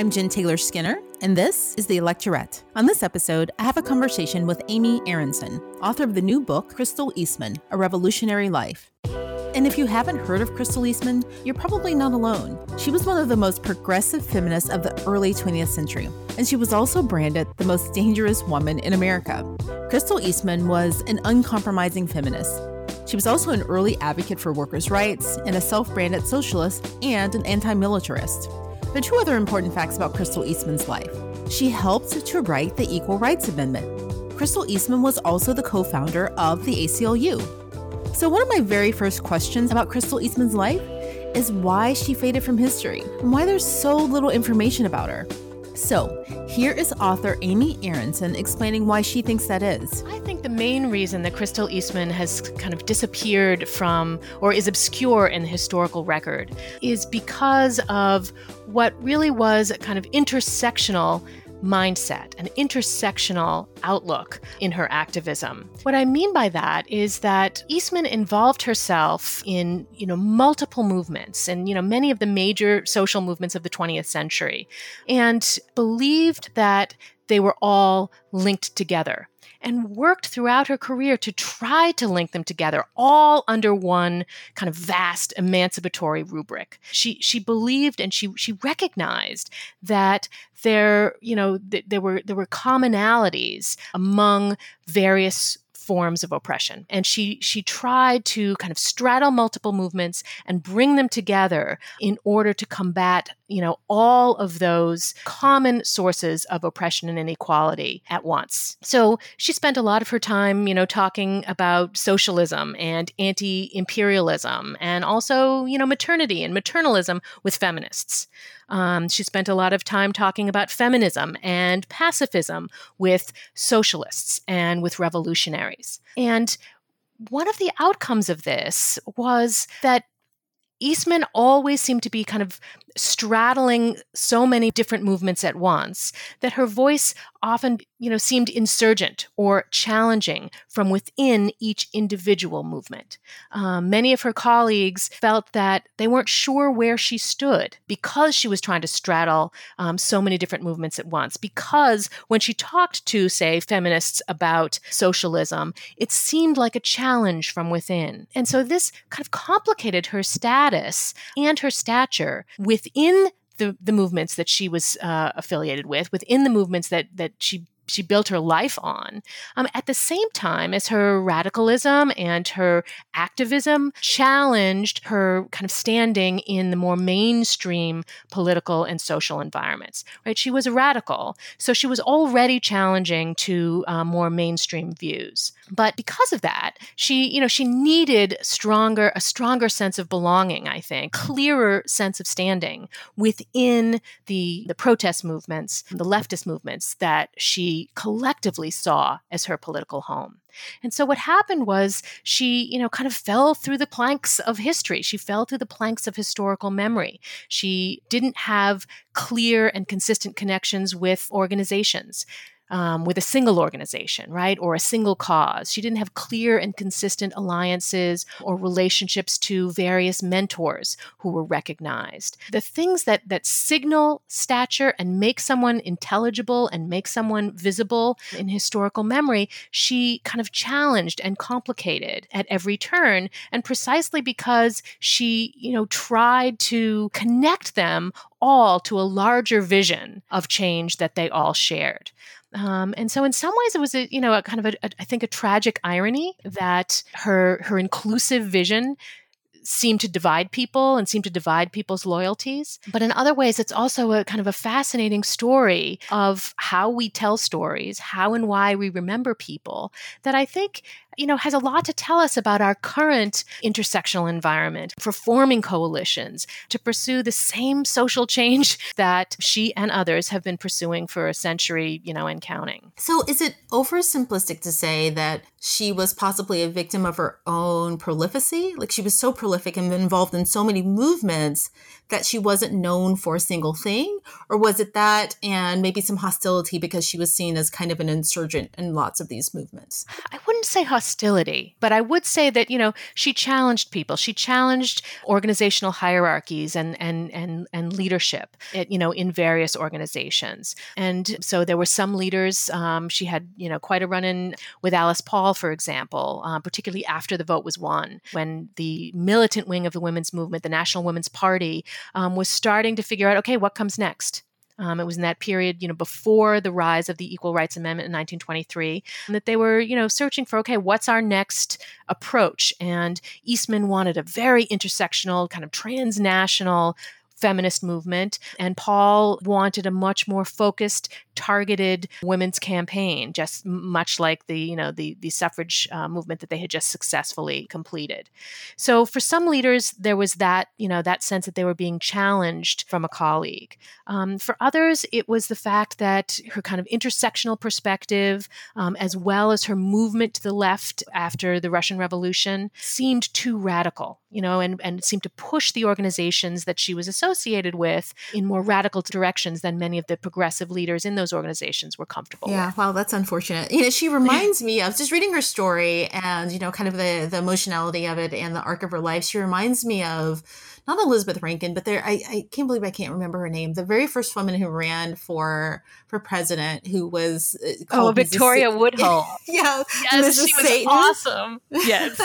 I'm Jen Taylor Skinner, and this is The Electorette. On this episode, I have a conversation with Amy Aronson, author of the new book, Crystal Eastman A Revolutionary Life. And if you haven't heard of Crystal Eastman, you're probably not alone. She was one of the most progressive feminists of the early 20th century, and she was also branded the most dangerous woman in America. Crystal Eastman was an uncompromising feminist. She was also an early advocate for workers' rights and a self branded socialist and an anti militarist. Are two other important facts about Crystal Eastman's life. She helped to write the Equal Rights Amendment. Crystal Eastman was also the co founder of the ACLU, so, one of my very first questions about Crystal Eastman's life is why she faded from history and why there's so little information about her. So, here is author Amy Aronson explaining why she thinks that is. I think the main reason that Crystal Eastman has kind of disappeared from or is obscure in the historical record is because of what really was kind of intersectional mindset, an intersectional outlook in her activism. What I mean by that is that Eastman involved herself in, you know, multiple movements and, you know, many of the major social movements of the 20th century and believed that they were all linked together and worked throughout her career to try to link them together all under one kind of vast emancipatory rubric. She she believed and she she recognized that there you know th- there were there were commonalities among various forms of oppression. And she she tried to kind of straddle multiple movements and bring them together in order to combat, you know, all of those common sources of oppression and inequality at once. So she spent a lot of her time, you know, talking about socialism and anti-imperialism and also, you know, maternity and maternalism with feminists. Um, she spent a lot of time talking about feminism and pacifism with socialists and with revolutionaries. And one of the outcomes of this was that Eastman always seemed to be kind of straddling so many different movements at once that her voice often you know seemed insurgent or challenging from within each individual movement. Um, many of her colleagues felt that they weren't sure where she stood because she was trying to straddle um, so many different movements at once. Because when she talked to say feminists about socialism it seemed like a challenge from within. And so this kind of complicated her status and her stature within the, the movements that she was uh, affiliated with, within the movements that that she she built her life on. Um, at the same time as her radicalism and her activism challenged her kind of standing in the more mainstream political and social environments. Right, she was a radical, so she was already challenging to uh, more mainstream views. But because of that, she you know she needed stronger a stronger sense of belonging. I think clearer sense of standing within the the protest movements, the leftist movements that she collectively saw as her political home. And so what happened was she, you know, kind of fell through the planks of history. She fell through the planks of historical memory. She didn't have clear and consistent connections with organizations um, with a single organization, right, or a single cause. She didn't have clear and consistent alliances or relationships to various mentors who were recognized. The things that that signal stature and make someone intelligible and make someone visible in historical memory, she kind of challenged and complicated at every turn, and precisely because she, you know, tried to connect them all to a larger vision of change that they all shared. Um, and so, in some ways, it was a you know a kind of a, a, I think a tragic irony that her her inclusive vision seemed to divide people and seemed to divide people's loyalties. But in other ways, it's also a kind of a fascinating story of how we tell stories, how and why we remember people that I think you know, has a lot to tell us about our current intersectional environment for forming coalitions to pursue the same social change that she and others have been pursuing for a century, you know, and counting. So is it oversimplistic to say that she was possibly a victim of her own prolificy? Like she was so prolific and involved in so many movements that she wasn't known for a single thing? Or was it that and maybe some hostility because she was seen as kind of an insurgent in lots of these movements? I wouldn't say hostility, but I would say that, you know, she challenged people. She challenged organizational hierarchies and and and and leadership, you know, in various organizations. And so there were some leaders. Um, she had, you know, quite a run in with Alice Paul, for example, uh, particularly after the vote was won, when the militant wing of the women's movement, the National Women's Party, um, was starting to figure out, okay, what comes next? Um, it was in that period, you know, before the rise of the Equal Rights Amendment in 1923, and that they were, you know, searching for, okay, what's our next approach? And Eastman wanted a very intersectional, kind of transnational feminist movement. And Paul wanted a much more focused, targeted women's campaign, just much like the you know the the suffrage uh, movement that they had just successfully completed. So for some leaders, there was that you know that sense that they were being challenged from a colleague. Um, for others, it was the fact that her kind of intersectional perspective, um, as well as her movement to the left after the Russian Revolution, seemed too radical. You know, and and seemed to push the organizations that she was associated with in more radical directions than many of the progressive leaders in those organizations were comfortable with. yeah with. wow that's unfortunate you know she reminds me of just reading her story and you know kind of the the emotionality of it and the arc of her life she reminds me of not Elizabeth Rankin, but there I, I can't believe I can't remember her name. The very first woman who ran for for president, who was uh, oh Victoria Woodhull. yeah, yes, Mrs. she was Satan. awesome. Yes,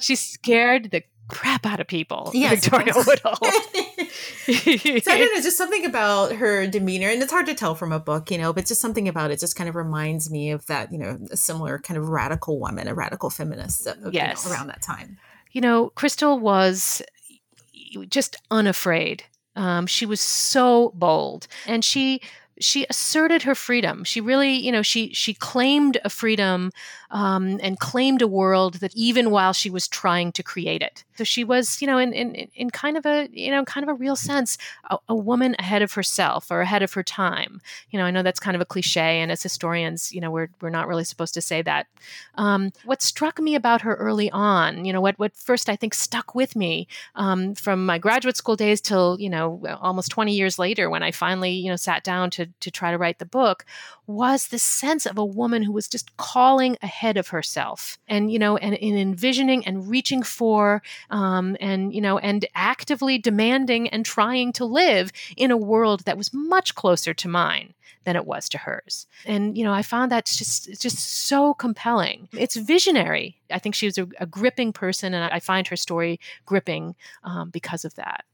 she scared the crap out of people. Yes, Victoria Woodhull. so I don't know, just something about her demeanor, and it's hard to tell from a book, you know, but just something about it just kind of reminds me of that, you know, a similar kind of radical woman, a radical feminist yes. You know, around that time. You know, Crystal was just unafraid. Um, she was so bold, and she she asserted her freedom. She really, you know, she she claimed a freedom um, and claimed a world that even while she was trying to create it. So she was, you know, in in, in kind of a you know kind of a real sense, a, a woman ahead of herself or ahead of her time. You know, I know that's kind of a cliche, and as historians, you know, we're we're not really supposed to say that. Um, what struck me about her early on, you know, what what first I think stuck with me um, from my graduate school days till you know almost 20 years later when I finally you know sat down to to try to write the book was the sense of a woman who was just calling ahead of herself and you know and, in envisioning and reaching for um, and you know and actively demanding and trying to live in a world that was much closer to mine than it was to hers. And you know, I found that just just so compelling. It's visionary. I think she was a, a gripping person, and I find her story gripping um, because of that.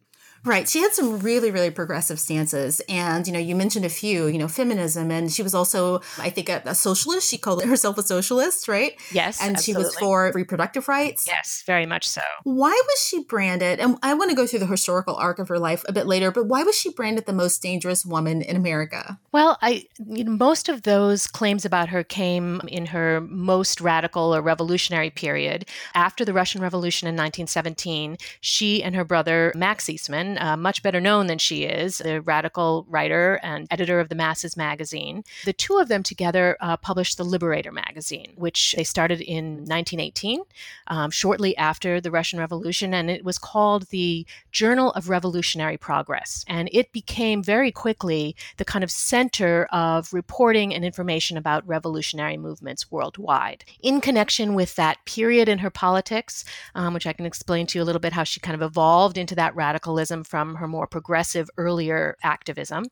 Right. She had some really, really progressive stances. And, you know, you mentioned a few, you know, feminism. And she was also, I think, a, a socialist. She called herself a socialist, right? Yes. And absolutely. she was for reproductive rights. Yes, very much so. Why was she branded? And I want to go through the historical arc of her life a bit later, but why was she branded the most dangerous woman in America? Well, I, you know, most of those claims about her came in her most radical or revolutionary period. After the Russian Revolution in 1917, she and her brother, Max Eastman, uh, much better known than she is, a radical writer and editor of the Masses magazine. The two of them together uh, published the Liberator magazine, which they started in 1918, um, shortly after the Russian Revolution, and it was called the Journal of Revolutionary Progress. And it became very quickly the kind of center of reporting and information about revolutionary movements worldwide. In connection with that period in her politics, um, which I can explain to you a little bit how she kind of evolved into that radicalism from her more progressive earlier activism.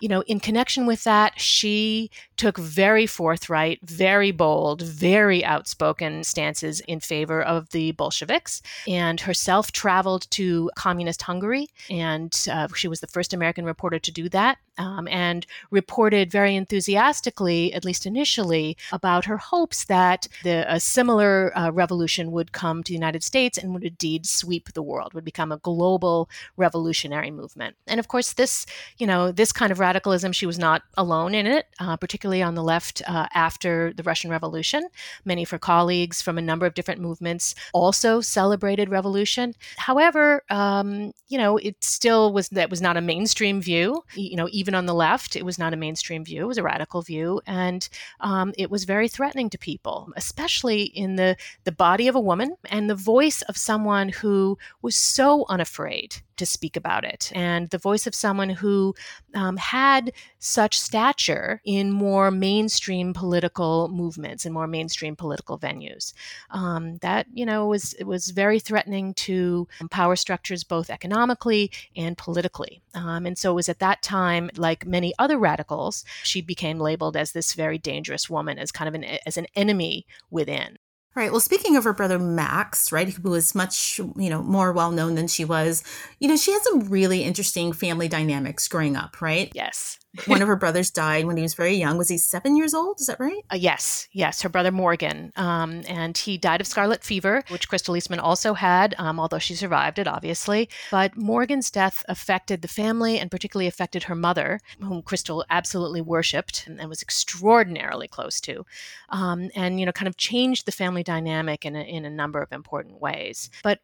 You know, in connection with that, she took very forthright, very bold, very outspoken stances in favor of the Bolsheviks and herself traveled to communist Hungary. And uh, she was the first American reporter to do that um, and reported very enthusiastically, at least initially, about her hopes that the, a similar uh, revolution would come to the United States and would indeed sweep the world, would become a global revolutionary movement. And of course, this, you know, this kind of radicalism, she was not alone in it, uh, particularly on the left uh, after the Russian Revolution. Many of her colleagues from a number of different movements also celebrated revolution. However, um, you know, it still was that was not a mainstream view. You know, even on the left, it was not a mainstream view; it was a radical view, and um, it was very threatening to people, especially in the the body of a woman and the voice of someone who was so unafraid to speak about it, and the voice of someone who um, had such stature in more mainstream political movements and more mainstream political venues. Um, that you know was was very threatening to power structures both economically and politically. Um, and so it was at that time, like many other radicals, she became labeled as this very dangerous woman, as kind of an as an enemy within. Right. Well, speaking of her brother Max, right, who was much, you know, more well known than she was, you know, she had some really interesting family dynamics growing up, right? Yes. One of her brothers died when he was very young. Was he seven years old? Is that right? Uh, yes, yes. Her brother Morgan, um, and he died of scarlet fever, which Crystal Eastman also had, um, although she survived it, obviously. But Morgan's death affected the family, and particularly affected her mother, whom Crystal absolutely worshipped and, and was extraordinarily close to, um, and you know, kind of changed the family dynamic in a, in a number of important ways. But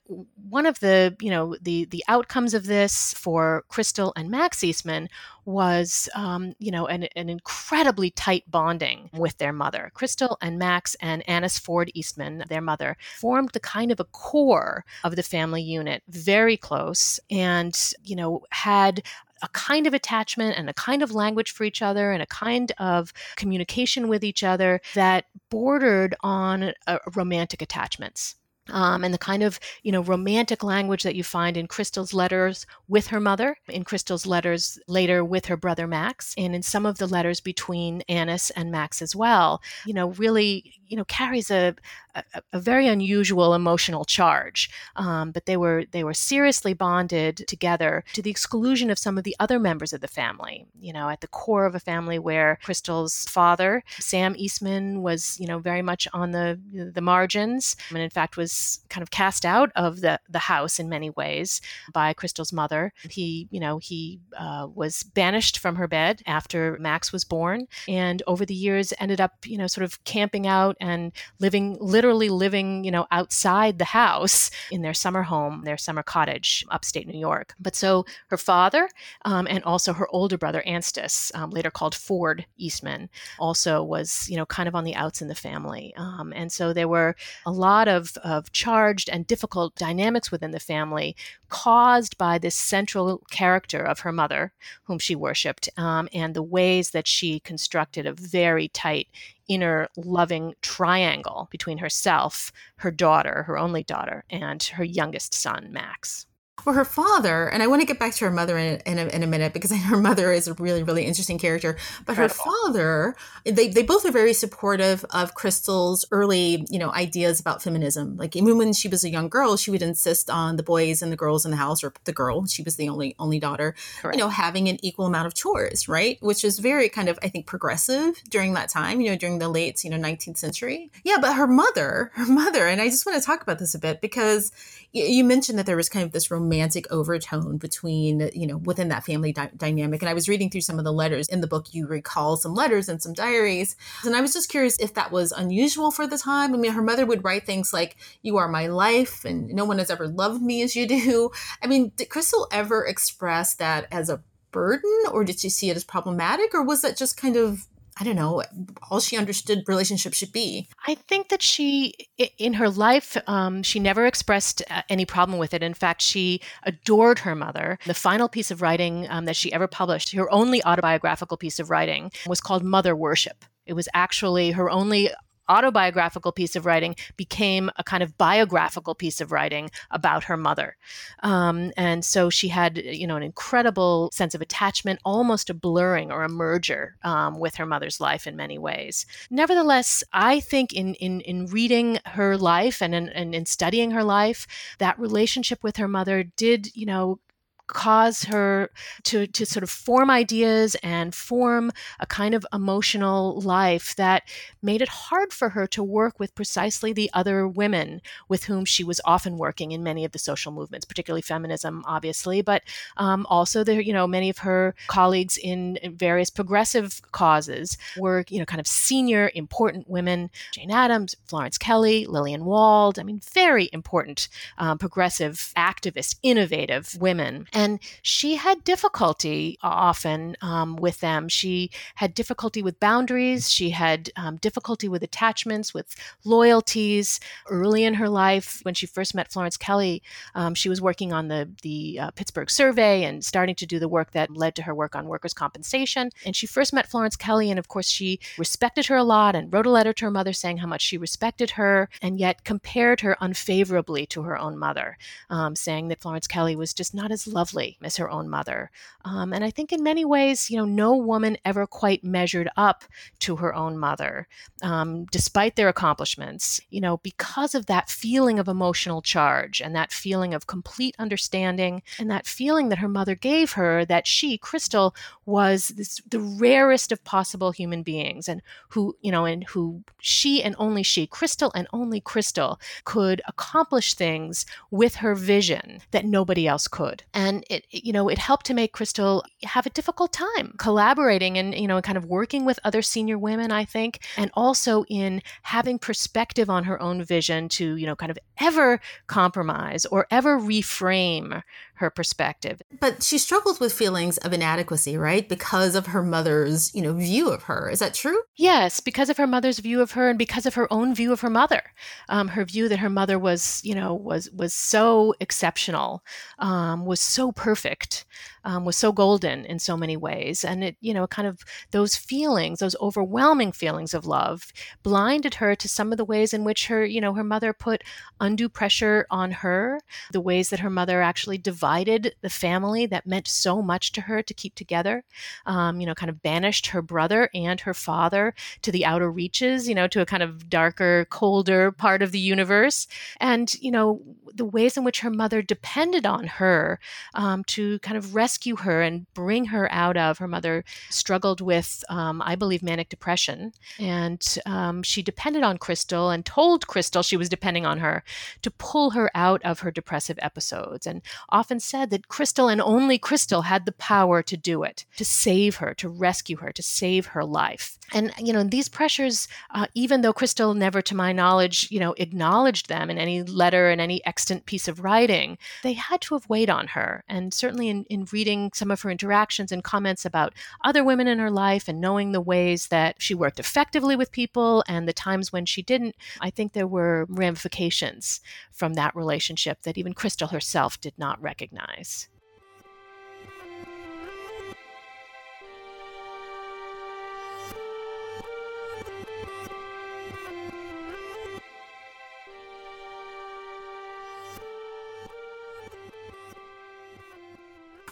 one of the you know the the outcomes of this for Crystal and Max Eastman was, um, you know, an, an, incredibly tight bonding with their mother. Crystal and Max and Annis Ford Eastman, their mother, formed the kind of a core of the family unit, very close, and, you know, had a kind of attachment and a kind of language for each other and a kind of communication with each other that bordered on uh, romantic attachments um, and the kind of you know romantic language that you find in Crystal's letters with her mother, in Crystal's letters later with her brother Max, and in some of the letters between Annis and Max as well, you know, really you know carries a a, a very unusual emotional charge. Um, but they were they were seriously bonded together to the exclusion of some of the other members of the family. You know, at the core of a family where Crystal's father, Sam Eastman, was you know very much on the the margins, and in fact was kind of cast out of the the house in many ways by Crystal's mother. He you know he uh, was banished from her bed after Max was born, and over the years ended up you know sort of camping out and living literally living, you know, outside the house in their summer home, their summer cottage, upstate New York. But so her father um, and also her older brother Anstis, um, later called Ford Eastman, also was, you know, kind of on the outs in the family. Um, and so there were a lot of, of charged and difficult dynamics within the family caused by this central character of her mother, whom she worshipped, um, and the ways that she constructed a very tight inner loving triangle between herself, her daughter, her only daughter, and her youngest son, Max. Well, her father, and I want to get back to her mother in, in, a, in a minute because her mother is a really, really interesting character. But Incredible. her father, they, they both are very supportive of Crystal's early, you know, ideas about feminism. Like even when she was a young girl, she would insist on the boys and the girls in the house, or the girl, she was the only only daughter, Correct. you know, having an equal amount of chores, right? Which is very kind of, I think, progressive during that time, you know, during the late, you know, 19th century. Yeah, but her mother, her mother, and I just want to talk about this a bit because you mentioned that there was kind of this romantic overtone between you know within that family di- dynamic. And i was reading through some of the letters. In the book you recall some letters and some diaries. And i was just curious if that was unusual for the time. I mean her mother would write things like you are my life and no one has ever loved me as you do. I mean did crystal ever express that as a burden or did she see it as problematic? Or was that just kind of I don't know, all she understood relationships should be. I think that she, in her life, um, she never expressed uh, any problem with it. In fact, she adored her mother. The final piece of writing um, that she ever published, her only autobiographical piece of writing, was called Mother Worship. It was actually her only autobiographical piece of writing became a kind of biographical piece of writing about her mother. Um, and so she had, you know, an incredible sense of attachment, almost a blurring or a merger um, with her mother's life in many ways. Nevertheless, I think in in, in reading her life and in, and in studying her life, that relationship with her mother did, you know, cause her to to sort of form ideas and form a kind of emotional life that made it hard for her to work with precisely the other women with whom she was often working in many of the social movements, particularly feminism, obviously, but um, also there, you know, many of her colleagues in various progressive causes were, you know, kind of senior, important women: Jane Addams, Florence Kelley, Lillian Wald. I mean, very important um, progressive, activist, innovative women And she had difficulty often um, with them. She had difficulty with boundaries. She had um, difficulty with attachments, with loyalties. Early in her life, when she first met Florence Kelley, um, she was working on the, the uh, Pittsburgh survey and starting to do the work that led to her work on workers' compensation. And she first met Florence Kelley, and of course, she respected her a lot and wrote a letter to her mother saying how much she respected her, and yet compared her unfavorably to her own mother, um, saying that Florence Kelley was just not as lovely as her own mother. Um, and I think in many ways, you know, no woman ever quite measured up to her own mother, um, despite their accomplishments, you know, because of that feeling of emotional charge and that feeling of complete understanding and that feeling that her mother gave her that she, Crystal, was this, the rarest of possible human beings and who, you know, and who she and only she, Crystal and only Crystal, could accomplish things with her vision that nobody else could. And it, you know, it helped to make Crystal have a difficult time collaborating and, you know, kind of working with other senior women, I think, and also in having perspective on her own vision to, you know, kind of ever compromise or ever reframe her perspective. But she struggles with feelings of inadequacy, right? Because of her mother's, you know, view of her. Is that true? Yes, because of her mother's view of her and because of her own view of her mother. Um, her view that her mother was, you know, was was so exceptional, um, was so perfect, um, was so golden in so many ways, and it, you know, kind of those feelings, those overwhelming feelings of love, blinded her to some of the ways in which her, you know, her mother put undue pressure on her, the ways that her mother actually divided divided the family that meant so much to her to keep together. Um, you know, kind of banished her brother and her father to the outer reaches, you know, to a kind of darker, colder part of the universe. And, you know, the ways in which her mother depended on her um, to kind of rescue her and bring her out of. Her mother struggled with, um, I believe, manic depression. And um, she depended on Crystal and told Crystal she was depending on her to pull her out of her depressive episodes. And often said that Crystal and only Crystal had the power to do it, to save her, to rescue her, to save her life. And, you know, these pressures, uh, even though Crystal never, to my knowledge, you know, acknowledged them in any letter and any extant piece of writing, they had to have weighed on her. And certainly in, in reading some of her interactions and comments about other women in her life and knowing the ways that she worked effectively with people and the times when she didn't, I think there were ramifications from that relationship that even Crystal herself did not recognize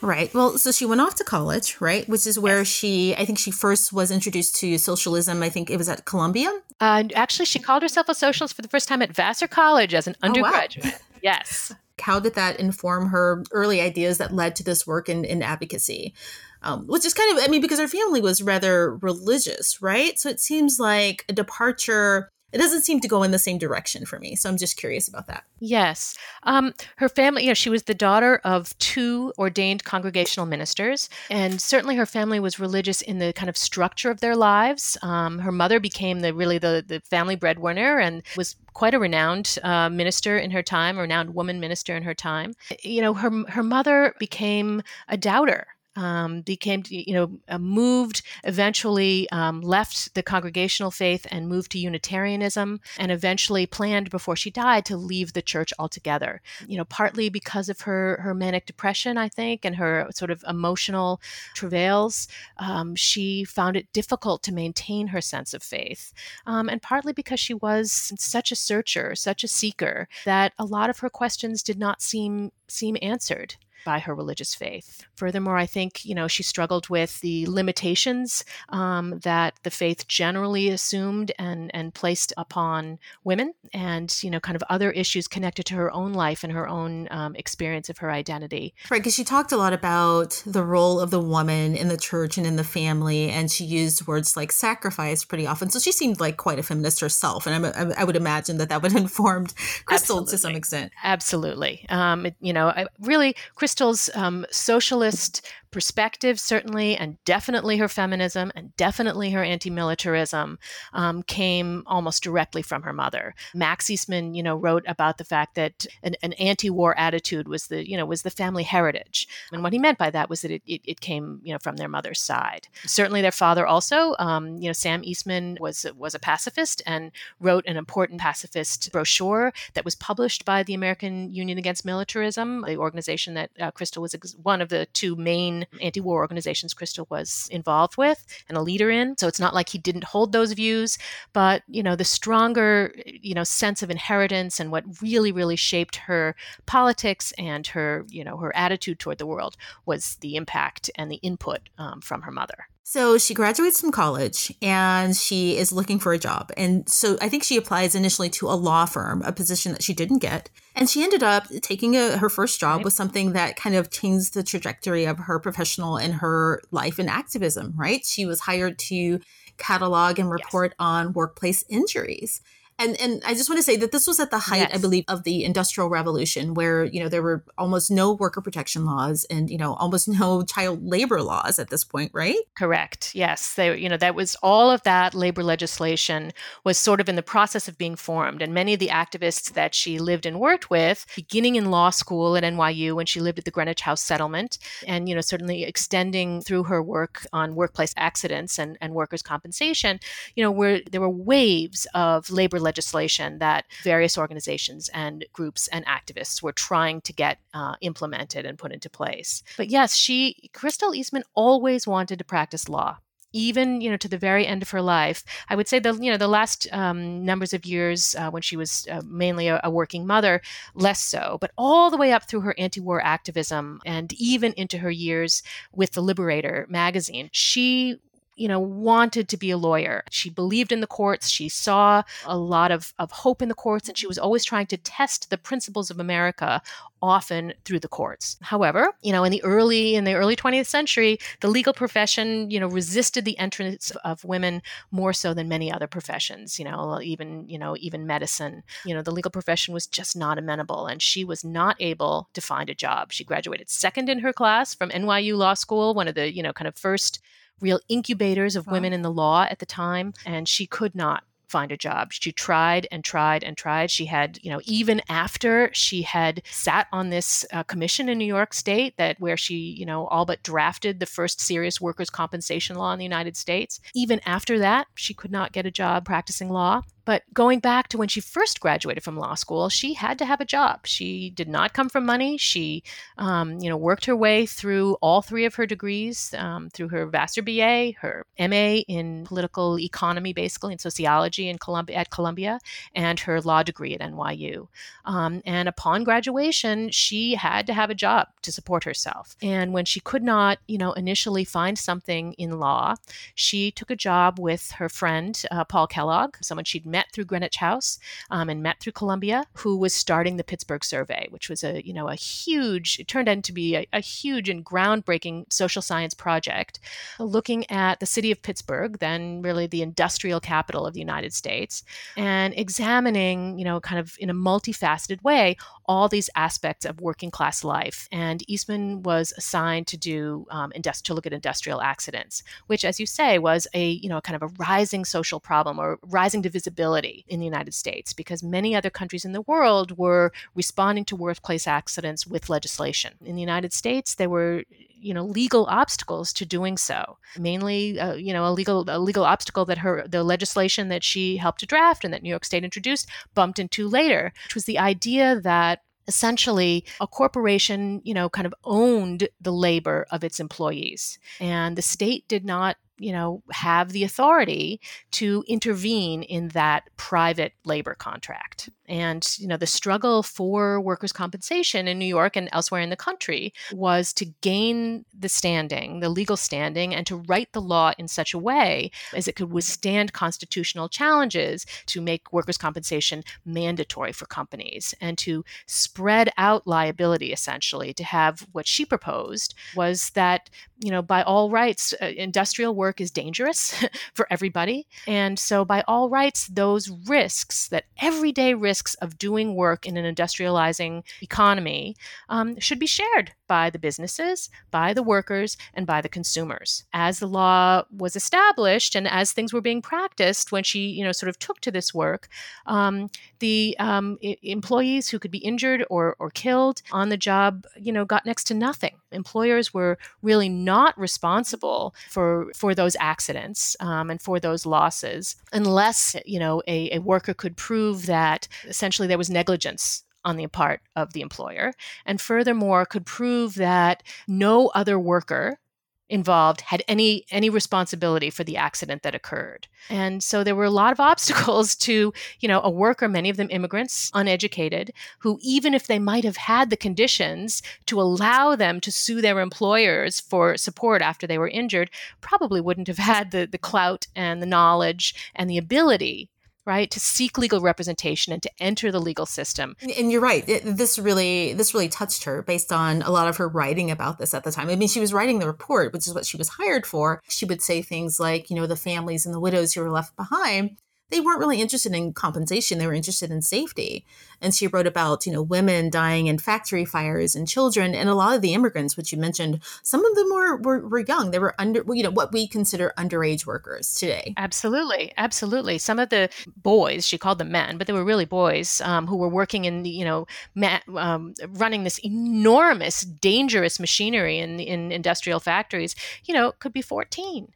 Right. Well, so she went off to college, right? Which is where yes. she, I think she first was introduced to socialism. I think it was at Columbia. Uh, actually, she called herself a socialist for the first time at Vassar College as an undergraduate. Oh, wow. yes how did that inform her early ideas that led to this work in, in advocacy? Um, which is kind of, I mean, because her family was rather religious, right? So it seems like a departure it doesn't seem to go in the same direction for me. So I'm just curious about that. Yes. Um, her family, you know, she was the daughter of two ordained congregational ministers. And certainly her family was religious in the kind of structure of their lives. Um, her mother became the really the, the family breadwinner and was quite a renowned uh, minister in her time, renowned woman minister in her time. You know, her, her mother became a doubter um, became, you know, uh, moved, eventually um, left the congregational faith and moved to Unitarianism, and eventually planned before she died to leave the church altogether. You know, partly because of her her manic depression, I think, and her sort of emotional travails, um, she found it difficult to maintain her sense of faith, um, and partly because she was such a searcher, such a seeker, that a lot of her questions did not seem seem answered by her religious faith. Furthermore, I think, you know, she struggled with the limitations um, that the faith generally assumed and, and placed upon women and, you know, kind of other issues connected to her own life and her own um, experience of her identity. Right, because she talked a lot about the role of the woman in the church and in the family, and she used words like sacrifice pretty often. So she seemed like quite a feminist herself, and I'm, I would imagine that that would have informed Crystal Absolutely. to some extent. Absolutely. Um, it, you know, I, really, Crystal Crystal's um, socialist perspective, certainly, and definitely her feminism and definitely her anti militarism um, came almost directly from her mother. Max Eastman, you know, wrote about the fact that an, an anti war attitude was the, you know, was the family heritage. And what he meant by that was that it, it, it came, you know, from their mother's side. Certainly their father also, um, you know, Sam Eastman was, was a pacifist and wrote an important pacifist brochure that was published by the American Union Against Militarism, the organization that uh, Crystal was ex- one of the two main anti war organizations Crystal was involved with and a leader in. So it's not like he didn't hold those views, but, you know, the stronger, you know, sense of inheritance and what really, really shaped her politics and her, you know, her attitude toward the world was the impact and the input um, from her mother. So she graduates from college and she is looking for a job. And so I think she applies initially to a law firm, a position that she didn't get. And she ended up taking a, her first job with something that kind of changed the trajectory of her professional and her life in activism, right? She was hired to catalog and report yes. on workplace injuries and and I just want to say that this was at the height, yes. I believe, of the Industrial Revolution, where you know there were almost no worker protection laws and you know almost no child labor laws at this point, right? Correct. Yes, they you know that was all of that labor legislation was sort of in the process of being formed, and many of the activists that she lived and worked with, beginning in law school at NYU when she lived at the Greenwich House settlement, and you know certainly extending through her work on workplace accidents and and workers' compensation, you know where there were waves of labor legislation that various organizations and groups and activists were trying to get uh, implemented and put into place. But yes, she, Crystal Eastman, always wanted to practice law even you know to the very end of her life i would say the you know the last um, numbers of years uh, when she was uh, mainly a, a, working mother less so but all the way up through her anti-war activism and even into her years with the liberator magazine she you know, wanted to be a lawyer. She believed in the courts. She saw a lot of, of hope in the courts, and she was always trying to test the principles of America, often through the courts. However, you know, in the early in the early 20th century, the legal profession, you know, resisted the entrance of women more so than many other professions. You know, even you know, even medicine. You know, the legal profession was just not amenable, and she was not able to find a job. She graduated second in her class from NYU Law School, one of the you know kind of first real incubators of wow. women in the law at the time, and she could not find a job. She tried and tried and tried. She had, you know, even after she had sat on this uh, commission in New York State that where she, you know, all but drafted the first serious workers' compensation law in the United States, even after that, she could not get a job practicing law. But going back to when she first graduated from law school, she had to have a job. She did not come from money. She, um, you know, worked her way through all three of her degrees, um, through her Vassar BA, her MA in political economy, basically in sociology in at Columbia, and her law degree at NYU. Um, and upon graduation, she had to have a job to support herself. And when she could not, you know, initially find something in law, she took a job with her friend uh, Paul Kellogg, someone she'd met through Greenwich House um, and met through Columbia, who was starting the Pittsburgh Survey, which was a you know a huge. It turned out to be a, a huge and groundbreaking social science project, looking at the city of Pittsburgh, then really the industrial capital of the United States, and examining you know kind of in a multifaceted way all these aspects of working class life. And Eastman was assigned to do um, industri- to look at industrial accidents, which, as you say, was a you know kind of a rising social problem or rising divisibility in the United States because many other countries in the world were responding to workplace accidents with legislation. In the United States, there were you know legal obstacles to doing so mainly uh, you know a legal a legal obstacle that her the legislation that she helped to draft and that New York State introduced bumped into later which was the idea that essentially a corporation you know kind of owned the labor of its employees and the state did not you know, have the authority to intervene in that private labor contract. And, you know, the struggle for workers' compensation in New York and elsewhere in the country was to gain the standing, the legal standing, and to write the law in such a way as it could withstand constitutional challenges to make workers' compensation mandatory for companies and to spread out liability essentially to have what she proposed was that, you know, by all rights, uh, industrial work is dangerous for everybody. And so, by all rights, those risks, that everyday risks, of doing work in an industrializing economy um, should be shared by the businesses, by the workers, and by the consumers. As the law was established and as things were being practiced when she, you know, sort of took to this work, um, the um, I- employees who could be injured or, or killed on the job, you know, got next to nothing. Employers were really not responsible for for those accidents um, and for those losses unless, you know, a, a worker could prove that essentially there was negligence on the part of the employer, and furthermore could prove that no other worker involved had any any responsibility for the accident that occurred. And so there were a lot of obstacles to you know a worker many of them immigrants uneducated who even if they might have had the conditions to allow them to sue their employers for support after they were injured probably wouldn't have had the the clout and the knowledge and the ability right to seek legal representation and to enter the legal system. And you're right it, this really this really touched her based on a lot of her writing about this at the time. I mean she was writing the report which is what she was hired for. She would say things like you know the families and the widows who were left behind they weren't really interested in compensation they were interested in safety. And she wrote about you know women dying in factory fires and children and a lot of the immigrants which you mentioned some of them were were, were young. They were under you know what we consider underage workers today. Absolutely absolutely. Some of the boys she called them men but they were really boys um, who were working in the you know ma- um, running this enormous dangerous machinery in in industrial factories you know could be 14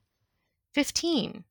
15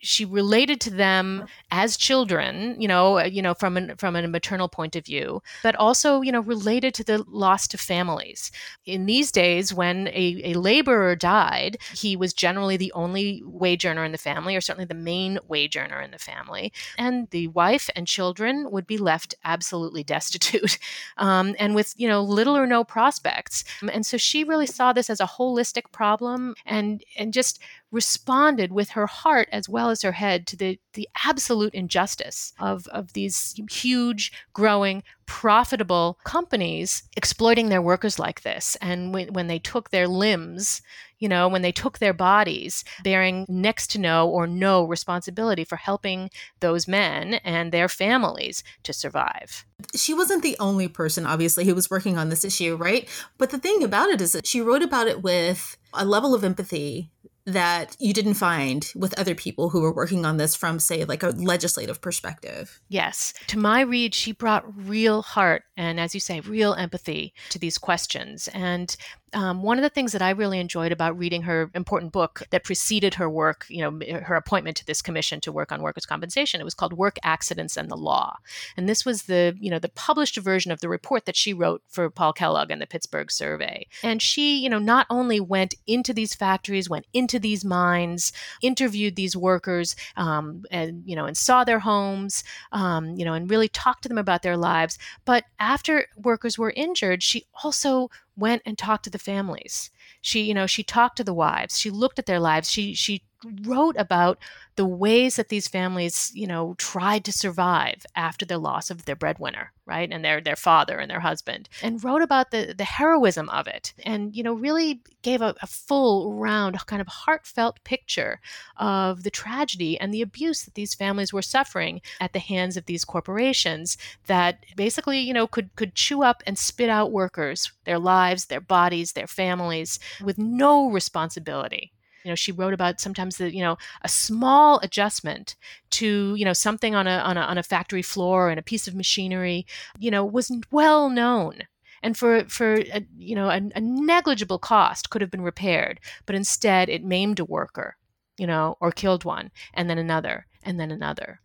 she related to them as children, you know, uh, you know, from an, from a maternal point of view, but also, you know, related to the loss to families. In these days, when a, a laborer died, he was generally the only wage earner in the family, or certainly the main wage earner in the family, and the wife and children would be left absolutely destitute, um, and with you know little or no prospects. And so she really saw this as a holistic problem, and and just responded with her heart as well her head to the, the absolute injustice of, of these huge, growing, profitable companies exploiting their workers like this. And when, when they took their limbs, you know, when they took their bodies, bearing next to no or no responsibility for helping those men and their families to survive. She wasn't the only person, obviously, who was working on this issue, right? But the thing about it is that she wrote about it with a level of empathy that you didn't find with other people who were working on this from, say, like a legislative perspective. Yes. To my read, she brought real heart and, as you say, real empathy to these questions. And um, one of the things that I really enjoyed about reading her important book that preceded her work, you know, her appointment to this commission to work on workers' compensation, it was called Work Accidents and the Law. And this was the, you know, the published version of the report that she wrote for Paul Kellogg and the Pittsburgh Survey. And she, you know, not only went into these factories, went into these mines, interviewed these workers, um, and, you know, and saw their homes, um, you know, and really talked to them about their lives. But after workers were injured, she also went and talked to the families. She, you know, she talked to the wives. She looked at their lives. She she wrote about the ways that these families, you know, tried to survive after the loss of their breadwinner, right? And their their father and their husband. And wrote about the the heroism of it. And, you know, really gave a, a full round kind of heartfelt picture of the tragedy and the abuse that these families were suffering at the hands of these corporations that basically, you know, could could chew up and spit out workers, their lives, their bodies, their families with no responsibility you know she wrote about sometimes the you know a small adjustment to you know something on a on a, on a factory floor and a piece of machinery you know was well known and for for a, you know a, a negligible cost could have been repaired but instead it maimed a worker you know or killed one and then another and then another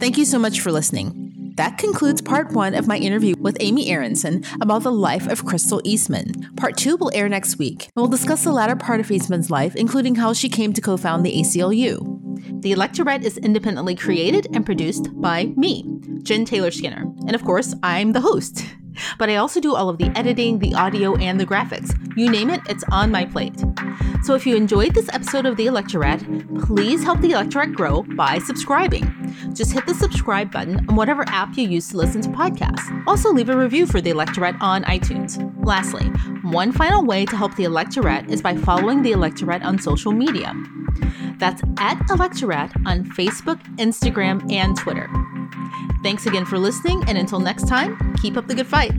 Thank you so much for listening. That concludes part one of my interview with Amy Aronson about the life of Crystal Eastman. Part two will air next week. and We'll discuss the latter part of Eastman's life, including how she came to co found the ACLU. The Electorette is independently created and produced by me, Jen Taylor Skinner. And of course, I'm the host. But I also do all of the editing, the audio, and the graphics. You name it, it's on my plate. So if you enjoyed this episode of The Electorette, please help The Electorette grow by subscribing. Just hit the subscribe button on whatever app you use to listen to podcasts. Also, leave a review for The Electorette on iTunes. Lastly, one final way to help The Electorette is by following The Electorette on social media. That's at Electorette on Facebook, Instagram, and Twitter. Thanks again for listening, and until next time, keep up the good fight.